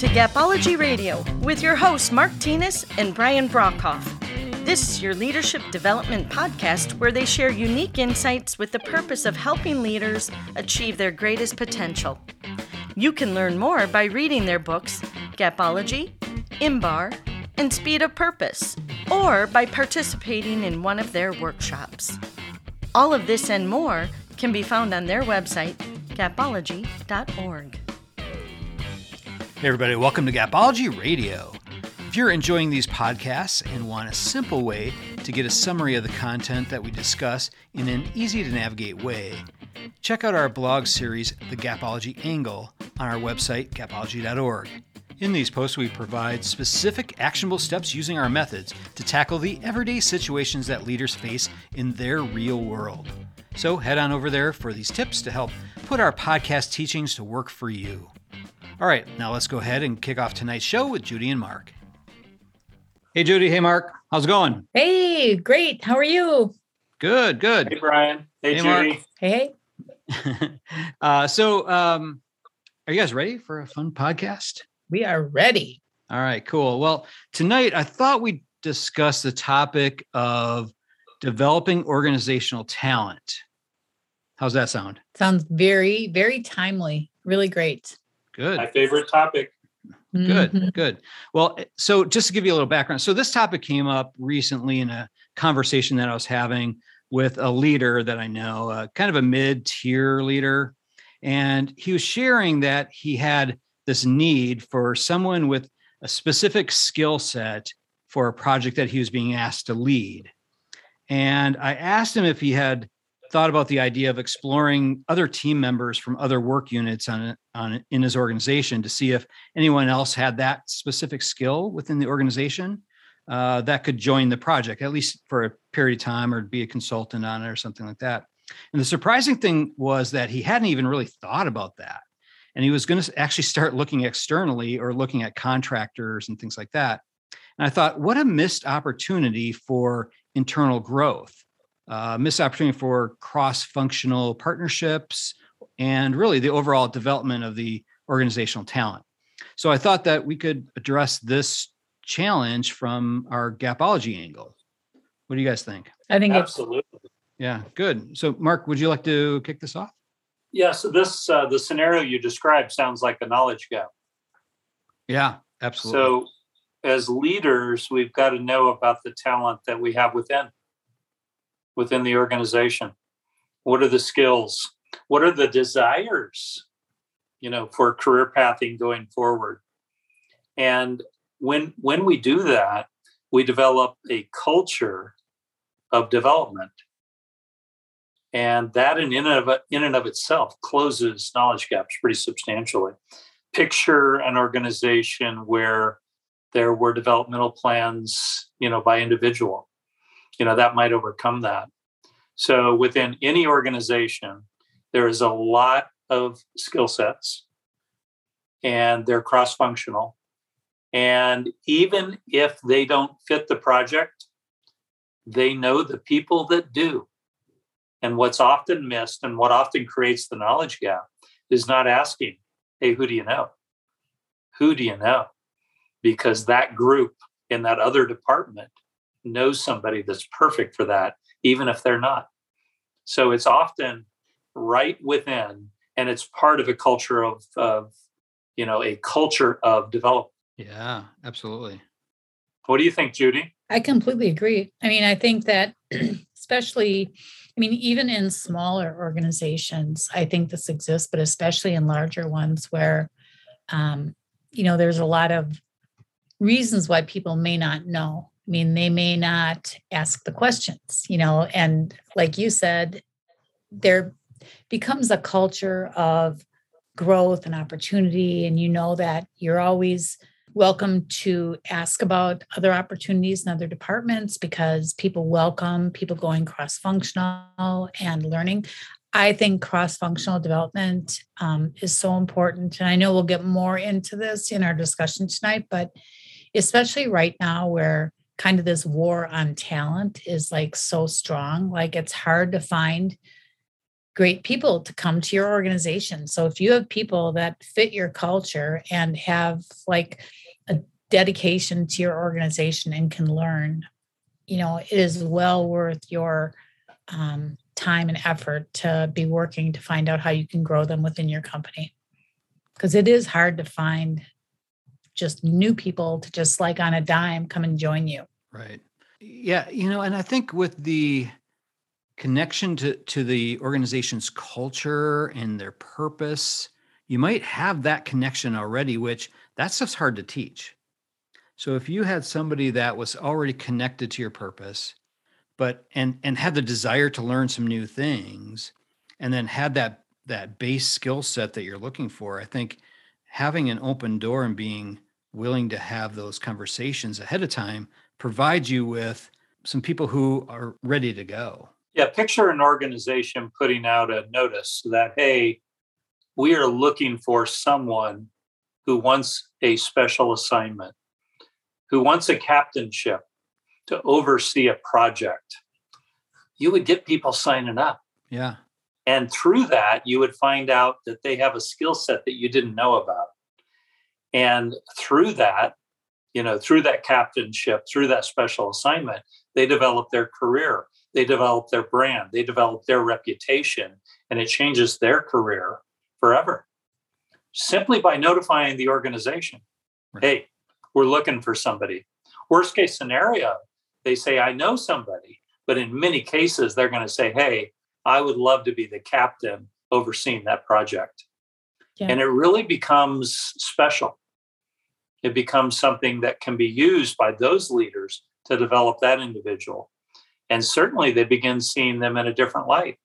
to Gapology Radio with your hosts Mark Tinas and Brian Brockhoff. This is your leadership development podcast where they share unique insights with the purpose of helping leaders achieve their greatest potential. You can learn more by reading their books, Gapology, IMBAR, and Speed of Purpose, or by participating in one of their workshops. All of this and more can be found on their website, gapology.org. Hey, everybody, welcome to Gapology Radio. If you're enjoying these podcasts and want a simple way to get a summary of the content that we discuss in an easy to navigate way, check out our blog series, The Gapology Angle, on our website, gapology.org. In these posts, we provide specific actionable steps using our methods to tackle the everyday situations that leaders face in their real world. So head on over there for these tips to help put our podcast teachings to work for you. All right, now let's go ahead and kick off tonight's show with Judy and Mark. Hey, Judy. Hey, Mark. How's it going? Hey, great. How are you? Good, good. Hey, Brian. Hey, Hey, Judy. Mark. Hey, hey. uh, so, um, are you guys ready for a fun podcast? We are ready. All right, cool. Well, tonight I thought we'd discuss the topic of developing organizational talent. How's that sound? Sounds very, very timely. Really great. Good. My favorite topic. Good, Mhm. good. Well, eh, so just to give you a little background, so this topic came up recently in a conversation that I was having with a leader that I know, uh, kind of a mid tier leader. And he was sharing that he had this need for someone with a specific skill set for a project that he was being asked to lead. And I asked him if he had thought about the idea of exploring other team members from other work units on on in his organization to see if anyone else had that specific skill within the organization uh, that could join the project at least for a period of time or be a consultant on it or something like that. And the surprising thing was that he hadn't even really thought about that, and he was going to actually start looking externally or looking at contractors and things like that. And I thought, what a missed opportunity for internal growth uh, missed opportunity for cross-functional partnerships and really the overall development of the organizational talent. So I thought that we could address this challenge from our gapology angle. What do you guys think? I think Absolutely. Yeah, good. So Mark, would you like to kick this off? Yeah. So this uh, the scenario you described sounds like a knowledge gap. Yeah, absolutely. So as leaders, we've got to know about the talent that we have within within the organization. What are the skills? What are the desires? You know, for career pathing going forward. And when when we do that, we develop a culture of development. And that in and of in and of itself closes knowledge gaps pretty substantially. Picture an organization where there were developmental plans, you know, by individual. You know, that might overcome that. So within any organization, there is a lot of skill sets and they're cross-functional. And even if they don't fit the project, they know the people that do. And what's often missed and what often creates the knowledge gap is not asking, hey, who do you know? Who do you know? Because that group in that other department knows somebody that's perfect for that, even if they're not. So it's often right within, and it's part of a culture of, of you know, a culture of development. yeah, absolutely. What do you think, Judy? I completely agree. I mean, I think that especially, I mean, even in smaller organizations, I think this exists, but especially in larger ones where, um, you know, there's a lot of reasons why people may not know. I mean, they may not ask the questions, you know, and like you said, there becomes a culture of growth and opportunity. And you know that you're always welcome to ask about other opportunities in other departments because people welcome people going cross functional and learning. I think cross functional development um, is so important. And I know we'll get more into this in our discussion tonight, but especially right now where kind of this war on talent is like so strong, like it's hard to find great people to come to your organization. So if you have people that fit your culture and have like a dedication to your organization and can learn, you know, it is well worth your um, time and effort to be working to find out how you can grow them within your company. Because it is hard to find just new people to just like on a dime come and join you. Right. Yeah. You know, and I think with the connection to, to the organization's culture and their purpose, you might have that connection already, which that stuff's hard to teach. So if you had somebody that was already connected to your purpose, but and and had the desire to learn some new things, and then had that that base skill set that you're looking for, I think having an open door and being willing to have those conversations ahead of time provides you with some people who are ready to go. Yeah, picture an organization putting out a notice that, hey, we are looking for someone who wants a special assignment, who wants a captainship to oversee a project. You would get people signing up. Yeah. And through that, you would find out that they have a skill set that you didn't know about. And through that, you know, through that captainship, through that special assignment, they develop their career, they develop their brand, they develop their reputation, and it changes their career forever. Simply by notifying the organization, right. hey, we're looking for somebody. Worst case scenario, they say, I know somebody. But in many cases, they're going to say, hey, I would love to be the captain overseeing that project. Yeah. And it really becomes special it becomes something that can be used by those leaders to develop that individual. And certainly they begin seeing them in a different light.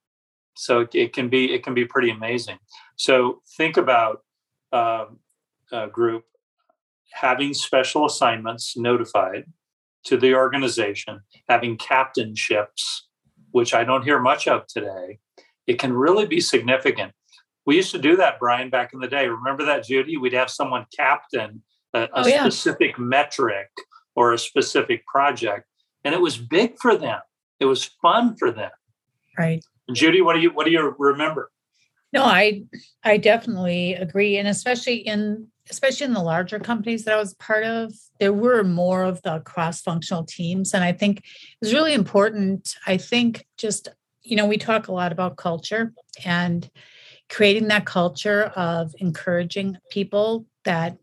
So it can be it can be pretty amazing. So think about um, a group having special assignments notified to the organization having captainships which i don't hear much of today. It can really be significant. We used to do that brian back in the day. Remember that judy? We'd have someone captain a, a oh, specific metric or a specific project and it was big for them. It was fun for them. Right. Judy what do you what do you remember? No i i definitely agree and especially in especially in the larger companies that i was part of there were more of the cross-functional teams and i think it was really important i think just you know we talk a lot about culture and creating that culture of encouraging people that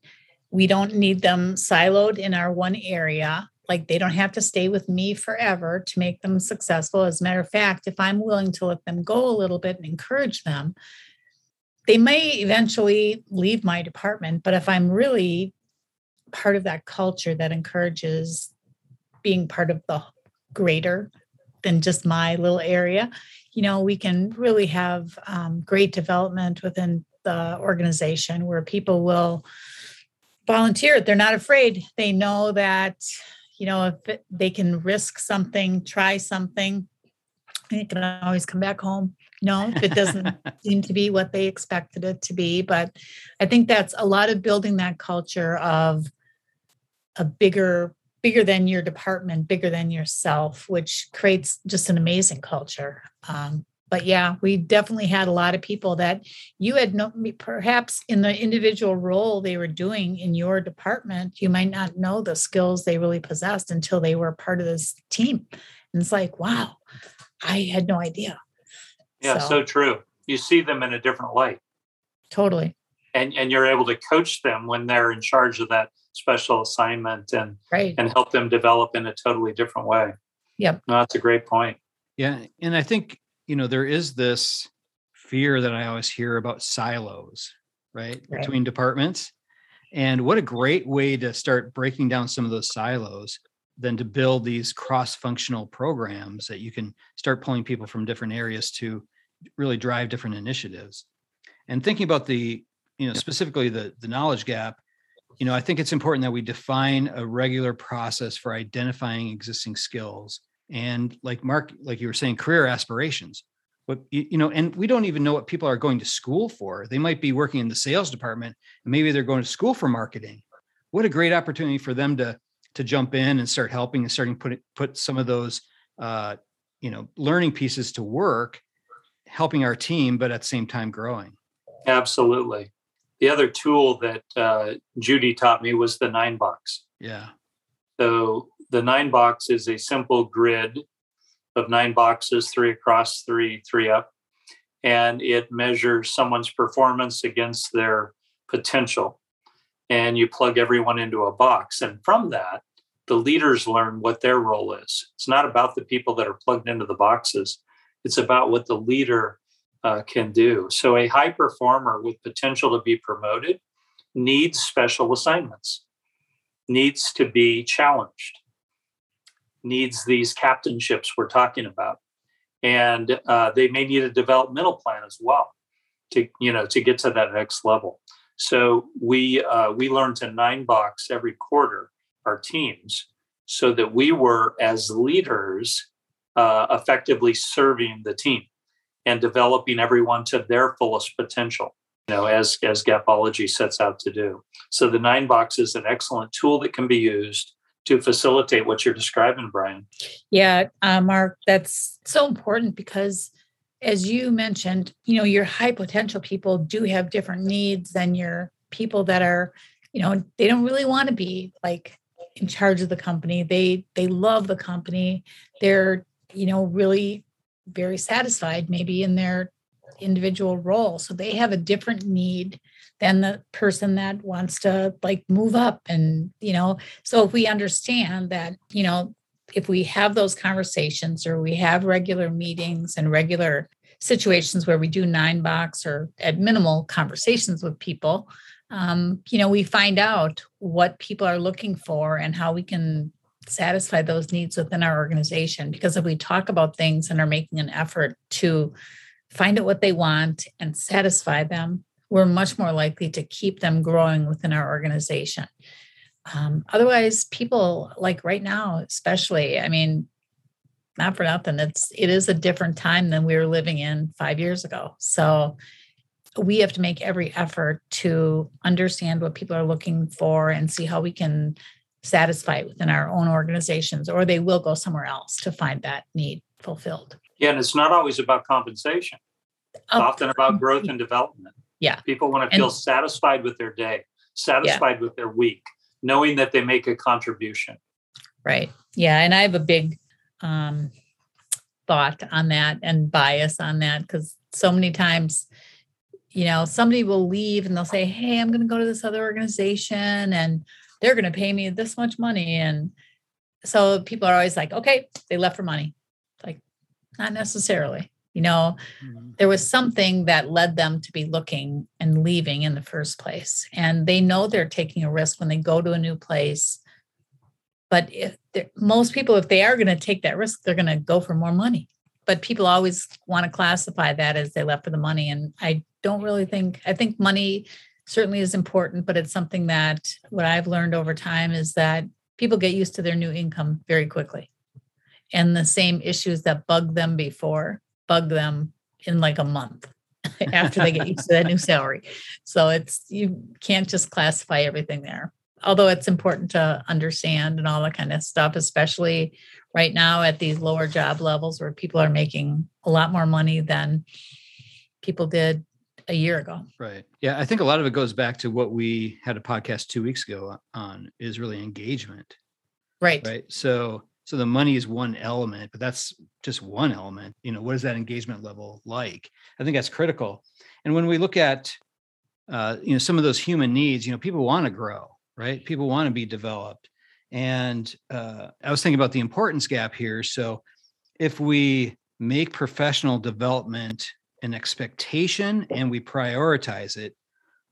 we don't need them siloed in our one area. Like they don't have to stay with me forever to make them successful. As a matter of fact, if I'm willing to let them go a little bit and encourage them, they may eventually leave my department. But if I'm really part of that culture that encourages being part of the greater than just my little area, you know, we can really have um, great development within the organization where people will volunteer they're not afraid. They know that you know if they can risk something try something they can always come back home. No if it doesn't seem to be what they expected it to be but i think that's a lot of building that culture of a bigger bigger than your department bigger than yourself which creates just an amazing culture. Um, but yeah, we definitely had a lot of people that you had no, perhaps in the individual role they were doing in your department, you might not know the skills they really possessed until they were part of this team. And it's like, wow, I had no idea. Yeah, so, so true. You see them in a different light. Totally. And and you're able to coach them when they're in charge of that special assignment and right. and help them develop in a totally different way. Yep. No, that's a great point. Yeah. And I think you know there is this fear that i always hear about silos right, right. between departments. And what a great way to start breaking down some of those silos than to build these cross-functional programs that you can start pulling people from different areas to really drive different initiatives. And thinking about the you know specifically the the knowledge gap you know i think it's important that we define a regular process for identifying existing skills and like mark like you were saying career aspirations what you know and we don't even know what people are going to school for they might be working in the sales department and maybe they're going to school for marketing what a great opportunity for them to to jump in and start helping and starting put put some of those uh, you know learning pieces to work helping our team, but at the same time growing. Absolutely. The other tool that uh, Judy taught me was the nine box. Yeah. So the nine box is a simple grid of nine boxes, three across, three, three up. And it measures someone's performance against their potential. And you plug everyone into a box. And from that, the leaders learn what their role is. It's not about the people that are plugged into the boxes, it's about what the leader uh, can do. So, a high performer with potential to be promoted needs special assignments, needs to be challenged, needs these captainships we're talking about. And uh, they may need a developmental plan as well to, you know, to get to that next level. So we uh, we learn to nine box every quarter our teams so that we were as leaders uh, effectively serving the team and developing everyone to their fullest potential you know as as gapology sets out to do so the nine box is an excellent tool that can be used to facilitate what you're describing brian. Yeah uh, mark that's so important because as you mentioned you know your high potential people do have different needs than your people that are you know they don't really want to be like in charge of the company. They they love the company. They're you know really very satisfied maybe in their individual role. So they have a different need than the person that wants to like move up and you know so if we understand that you know if we have those conversations or we have regular meetings and regular situations where we do nine box or at minimal conversations with people um, you know we find out what people are looking for and how we can satisfy those needs within our organization. Because if we talk about things and are making an effort to find out what they want and satisfy them we're much more likely to keep them growing within our organization um, otherwise people like right now especially i mean not for nothing it's it is a different time than we were living in five years ago so we have to make every effort to understand what people are looking for and see how we can satisfy it within our own organizations, or they will go somewhere else to find that need fulfilled. Yeah, and it's not always about compensation. It's oh, often about growth and development. Yeah. People want to feel and, satisfied with their day, satisfied yeah. with their week, knowing that they make a contribution. Right. Yeah. And I have a big um, thought on that and bias on that because so many times you know, somebody will leave and they'll say, Hey, I'm going to go to this other organization and they're going to pay me this much money. And so people are always like, okay, they left for money. Not necessarily. You know, mm-hmm. there was something that led them to be looking and leaving in the first place. And they know they're taking a risk when they go to a new place. But if most people, if they are going to take that risk, they're going to go for more money. But people always want to classify that as they left for the money. And I don't really think, I think money certainly is important, but it's something that what I've learned over time is that people get used to their new income very quickly. And the same issues that bug them before bug them in like a month after they get used to that new salary. So it's, you can't just classify everything there. Although it's important to understand and all that kind of stuff, especially right now at these lower job levels where people are making a lot more money than people did a year ago. Right. Yeah. I think a lot of it goes back to what we had a podcast two weeks ago on is really engagement. Right. Right. So, so the money is one element, but that's just one element. You know, what is that engagement level like? I think that's critical. And when we look at, uh, you know, some of those human needs, you know, people want to grow, right? People want to be developed. And uh, I was thinking about the importance gap here. So if we make professional development an expectation and we prioritize it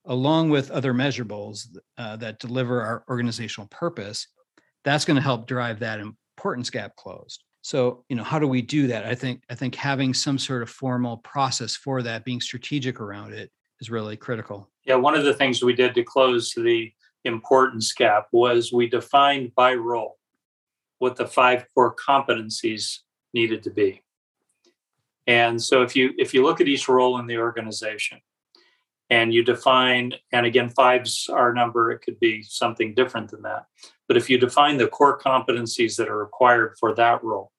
along with other measurables uh, that deliver our organizational purpose that's going to help drive that importance gap closed. So you know how do we do that? I think i think having some sort of formal process for that being strategic around it is really critical. Yeah one of the things we did to close the importance gap was we defined by role what the five core competencies needed to be. And so if you if you look at each role in the organization and you define and again five's our number it could be something different than that but if you define the core competencies that are required for that role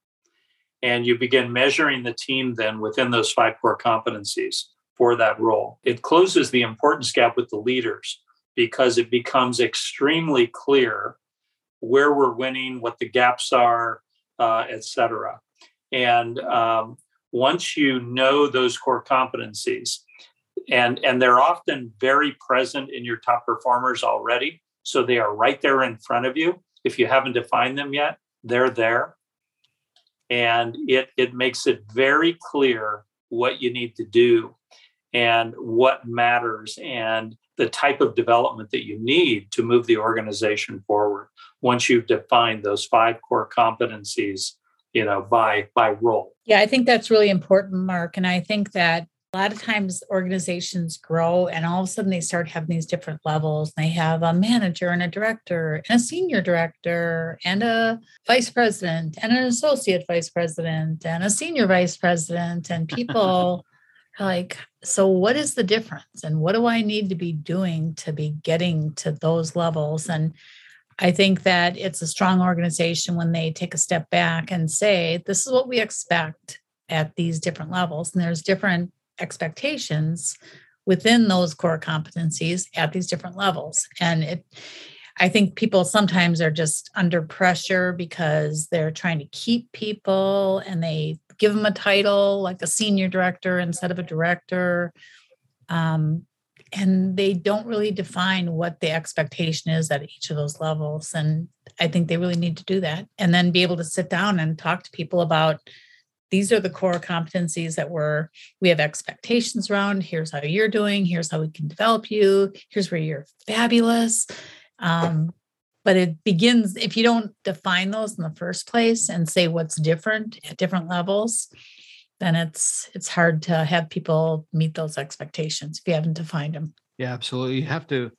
And you begin measuring the team then within those five core competencies for that role. It closes the importance gap with the leaders because it becomes extremely clear where we're winning, what the gaps are, uh, et cetera. And um, once you know those core competencies, and and they're often very present in your top performers already, so they are right there in front of you. If you haven't defined them yet, they're there, and it it makes it very clear what you need to do and what matters and the type of development that you need to move the organization forward once you've defined those five core competencies you know by by role. Yeah i think that's really important mark. And i think that a lot of times organizations grow and all of a sudden they start having these different levels they have a manager and a director and a senior director and a vice president and an associate vice president and a senior vice president and people are like so what is the difference and what do i need to be doing to be getting to those levels and I think that it's a strong organization when they take a step back and say, this is what we expect at these different levels. And there's different expectations within those core competencies at these different levels. And it, I think people sometimes are just under pressure because they're trying to keep people and they give them a title like a senior director instead of a director. Um, and they don't really define what the expectation is at each of those levels and i think they really need to do that and then be able to sit down and talk to people about these are the core competencies that we're we have expectations around here's how you're doing here's how we can develop you here's where you're fabulous um, but it begins if you don't define those in the first place and say what's different at different levels then it's it's hard to have people meet those expectations if you haven't defined them. Yeah, absolutely. You have to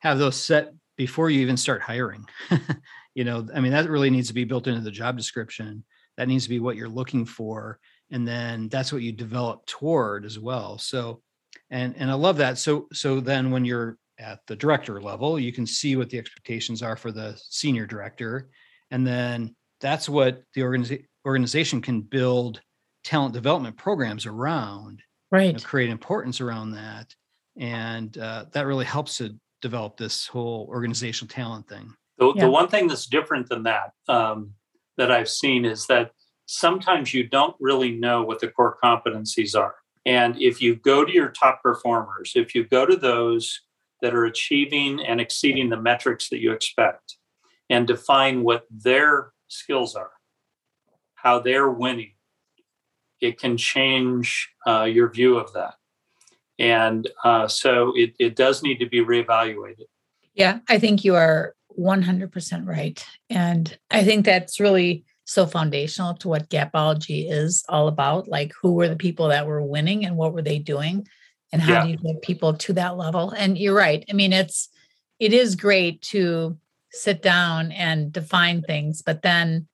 have those set before you even start hiring. you know, I mean, that really needs to be built into the job description. That needs to be what you're looking for. And then that's what you develop toward as well. So, and and I love that. So so then when you're at the director level, you can see what the expectations are for the senior director. And then that's what the organiza- organization can build talent development programs around right you know, create importance around that and uh, that really helps to develop this whole organizational talent thing the, yeah. the one thing that's different than that um, that i've seen is that sometimes you don't really know what the core competencies are and if you go to your top performers if you go to those that are achieving and exceeding the metrics that you expect and define what their skills are how they're winning it can change uh, your view of that. And uh, so it, it does need to be reevaluated. Yeah, I think you are 100% right. And I think that's really so foundational to what gapology is all about. Like, who were the people that were winning and what were they doing? And how yeah. do you get people to that level? And you're right. I mean, it's, it is great to sit down and define things, but then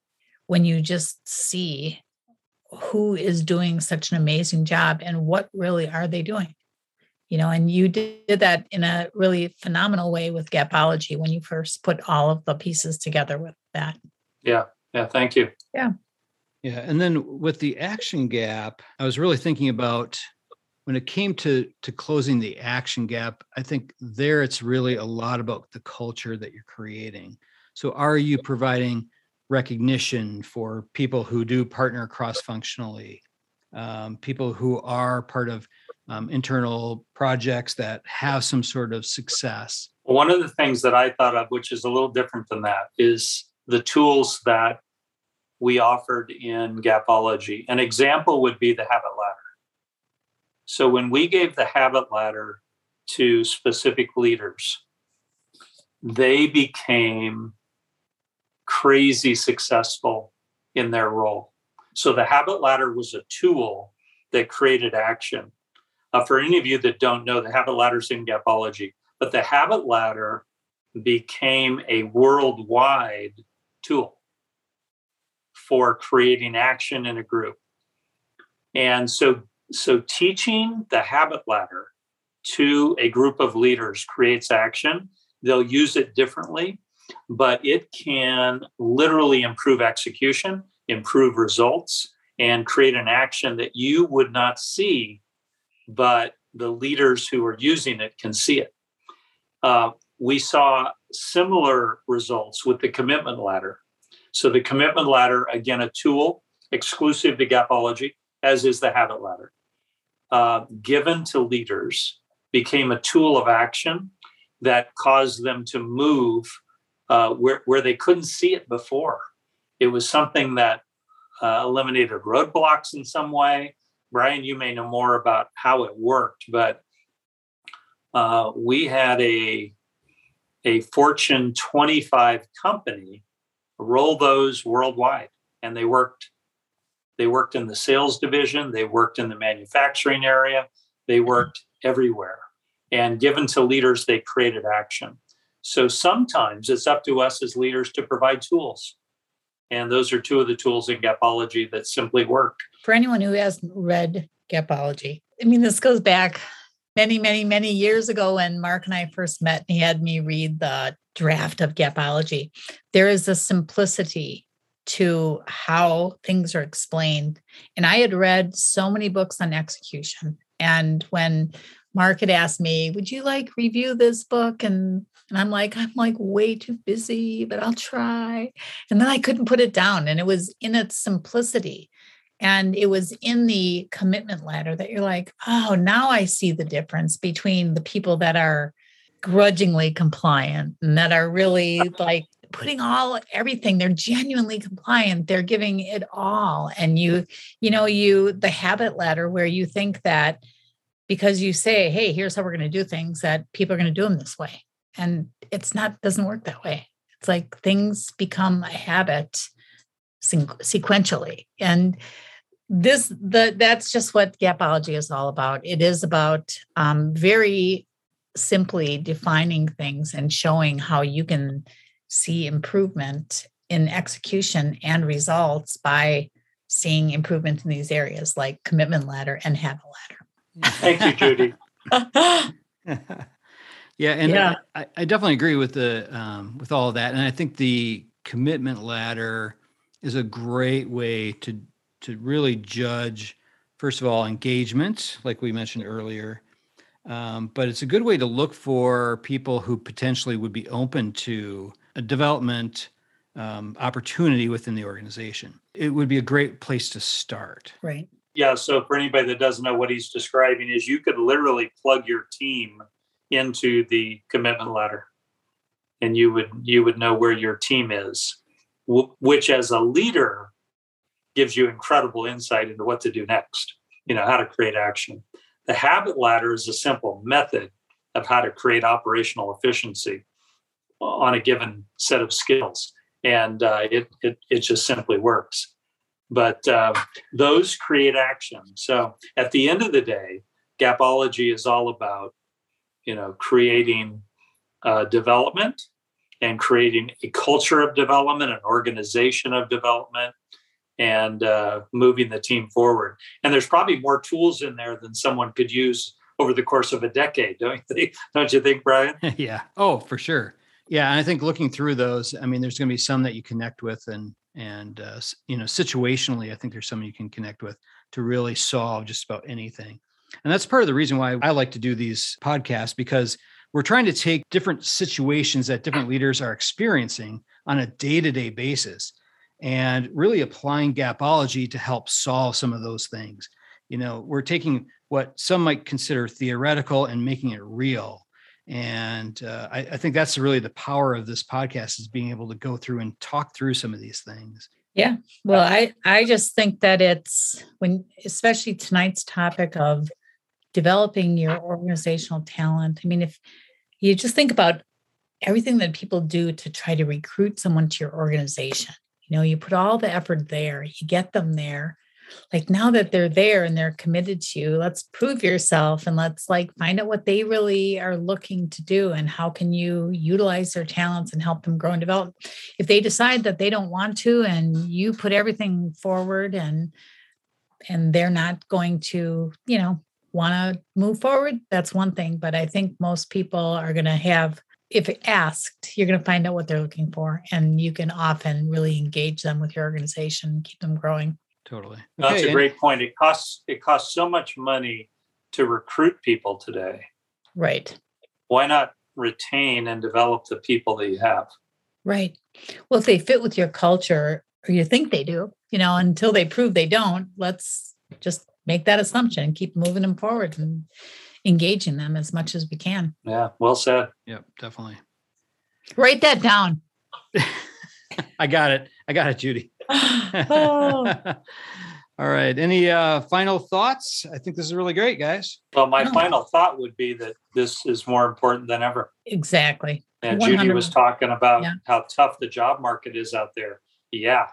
when you just see who is doing such an amazing job and what really are they doing you know and you did that in a really phenomenal way with gapology when you first put all of the pieces together with that. Yeah yeah thank you. Yeah. Yeah and then with the action gap i was really thinking about when it came to to closing the action gap i think there it's really a lot about the culture that you're creating. So are you providing recognition for people who do partner cross functionally, um, people who are part of um, internal projects that have some sort of success. One of the things that I thought of, which is a little different than that, is the tools that we offered in Gapology. An example would be the habit ladder. So when we gave the habit ladder to specific leaders, they became crazy successful in their role. So the habit ladder was a tool that created action. Uh, for any of you that don't know, the habit ladder is in Gapology, but the habit ladder became a worldwide tool for creating action in a group. And so, so teaching the habit ladder to a group of leaders creates action. They'll use it differently but it can literally improve execution, improve results, and create an action that you would not see, but the leaders who are using it can see it. Uh, we saw similar results with the commitment ladder. So, the commitment ladder, again, a tool exclusive to Gapology, as is the habit ladder, uh, given to leaders, became a tool of action that caused them to move uh, where, where they couldn't see it before. It was something that uh, eliminated roadblocks in some way. Brian, you may know more about how it worked, but uh, we had a a Fortune 25 company roll those worldwide, and they worked. They worked in the sales division. They worked in the manufacturing area. They worked everywhere. And given to leaders, they created action. So sometimes it's up to us as leaders to provide tools. And those are two of the tools in Gapology that simply work. For anyone who hasn't read Gapology, I mean, this goes back many, many, many years ago when Mark and I first met. And he had me read the draft of Gapology. There is a simplicity to how things are explained. And I had read so many books on execution. And when Mark had asked me, Would you like review this book? And and I'm like, I'm like way too busy, but I'll try. And then I couldn't put it down. And it was in its simplicity. And it was in the commitment ladder that you're like, oh, now I see the difference between the people that are grudgingly compliant and that are really like putting all everything they're genuinely compliant they're giving it all and you you know you the habit ladder where you think that because you say hey here's how we're going to do things that people are going to do them this way. And it's not doesn't work that way. It's like things become a habit sequentially. And this the that's just what gapology is all about. It is about um, very simply defining things and showing how you can see improvement in execution and results by seeing improvement in these areas like commitment ladder and habit ladder thank you judy yeah and yeah. I, I, definitely agree with the um, with all of that and i think the commitment ladder is a great way to to really judge, first of all, engagement, like we mentioned earlier. Um, but it's a good way to look for people who potentially would be open to a development um, opportunity within the organization. It would be a great place to start. Right. Yeah. So for anybody that doesn't know what he's describing, is you could literally plug your team into the commitment ladder, and you would you would know where your team is, which as a leader gives you incredible insight into what to do next, you know, how to create action. The habit ladder is a simple method of how to create operational efficiency on a given set of skills. And uh, it, it, it just simply works. But uh, those create action. So at the end of the day, Gapology is all about, you know, creating uh, development and creating a culture of development, an organization of development, and uh, moving the team forward. And there's probably more tools in there than someone could use over the course of a decade, don't you think? Don't you think, Brian? yeah. Oh, for sure. Yeah, and I think looking through those, I mean, there's going to be some that you connect with, and and uh, you know, situationally, I think there's some you can connect with to really solve just about anything. And that's part of the reason why I like to do these podcasts because we're trying to take different situations that different leaders are experiencing on a day-to-day basis and really applying gapology to help solve some of those things. You know, we're taking what some might consider theoretical and making it real. And uh, I, I think that's really the power of this podcast is being able to go through and talk through some of these things. Yeah. Well, I I just think that it's when especially tonight's topic of developing your organizational talent. I mean, if you just think about everything that people do to try to recruit someone to your organization, you know, you put all the effort there, you get them there. Like now that they're there and they're committed to you, let's prove yourself and let's like find out what they really are looking to do and how can you utilize their talents and help them grow and develop. If they decide that they don't want to and you put everything forward and and they're not going to, you know, want to move forward, that's one thing. But I think most people are going to have if asked, you're going to find out what they're looking for, and you can often really engage them with your organization, keep them growing. Totally. That's Okay, a and- great point. It costs it costs so much money to recruit people today. Right. Why not retain and develop the people that you have? Right. Well, if they fit with your culture, or you think they do, you know, until they prove they don't, let's just make that assumption and keep moving them forward and engaging them as much as we can. Yeah, well said. Yep, definitely. Write that down. I got it. I got it, Judy. Oh. All right. Any uh, final thoughts? I think this is really great, guys. Well, my No. final thought would be that this is more important than ever. exactly. And Judy was talking about Yeah. how tough the job market is out there. Yeah.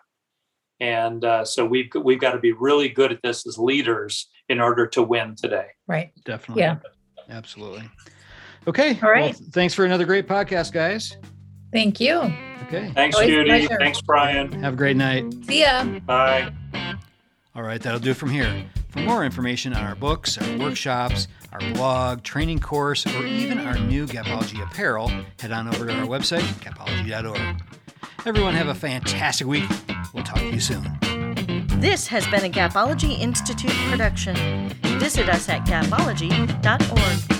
And uh, so we've we've got to be really good at this as leaders in order to win today. Right. Definitely. Yeah. Absolutely. Okay. All right. Well, thanks for another great podcast, guys. Thank you. Okay. Thanks, Always Judy. Thanks, Brian. Have a great night. See ya. Bye. All right, that'll do it from here. For more information on our books, our workshops, our blog, training course, or even our new Gapology apparel, head on over to our website, gapology.org. Everyone have a fantastic week. We'll talk to you soon. This has been a Gapology Institute production. Visit us at gapology.org.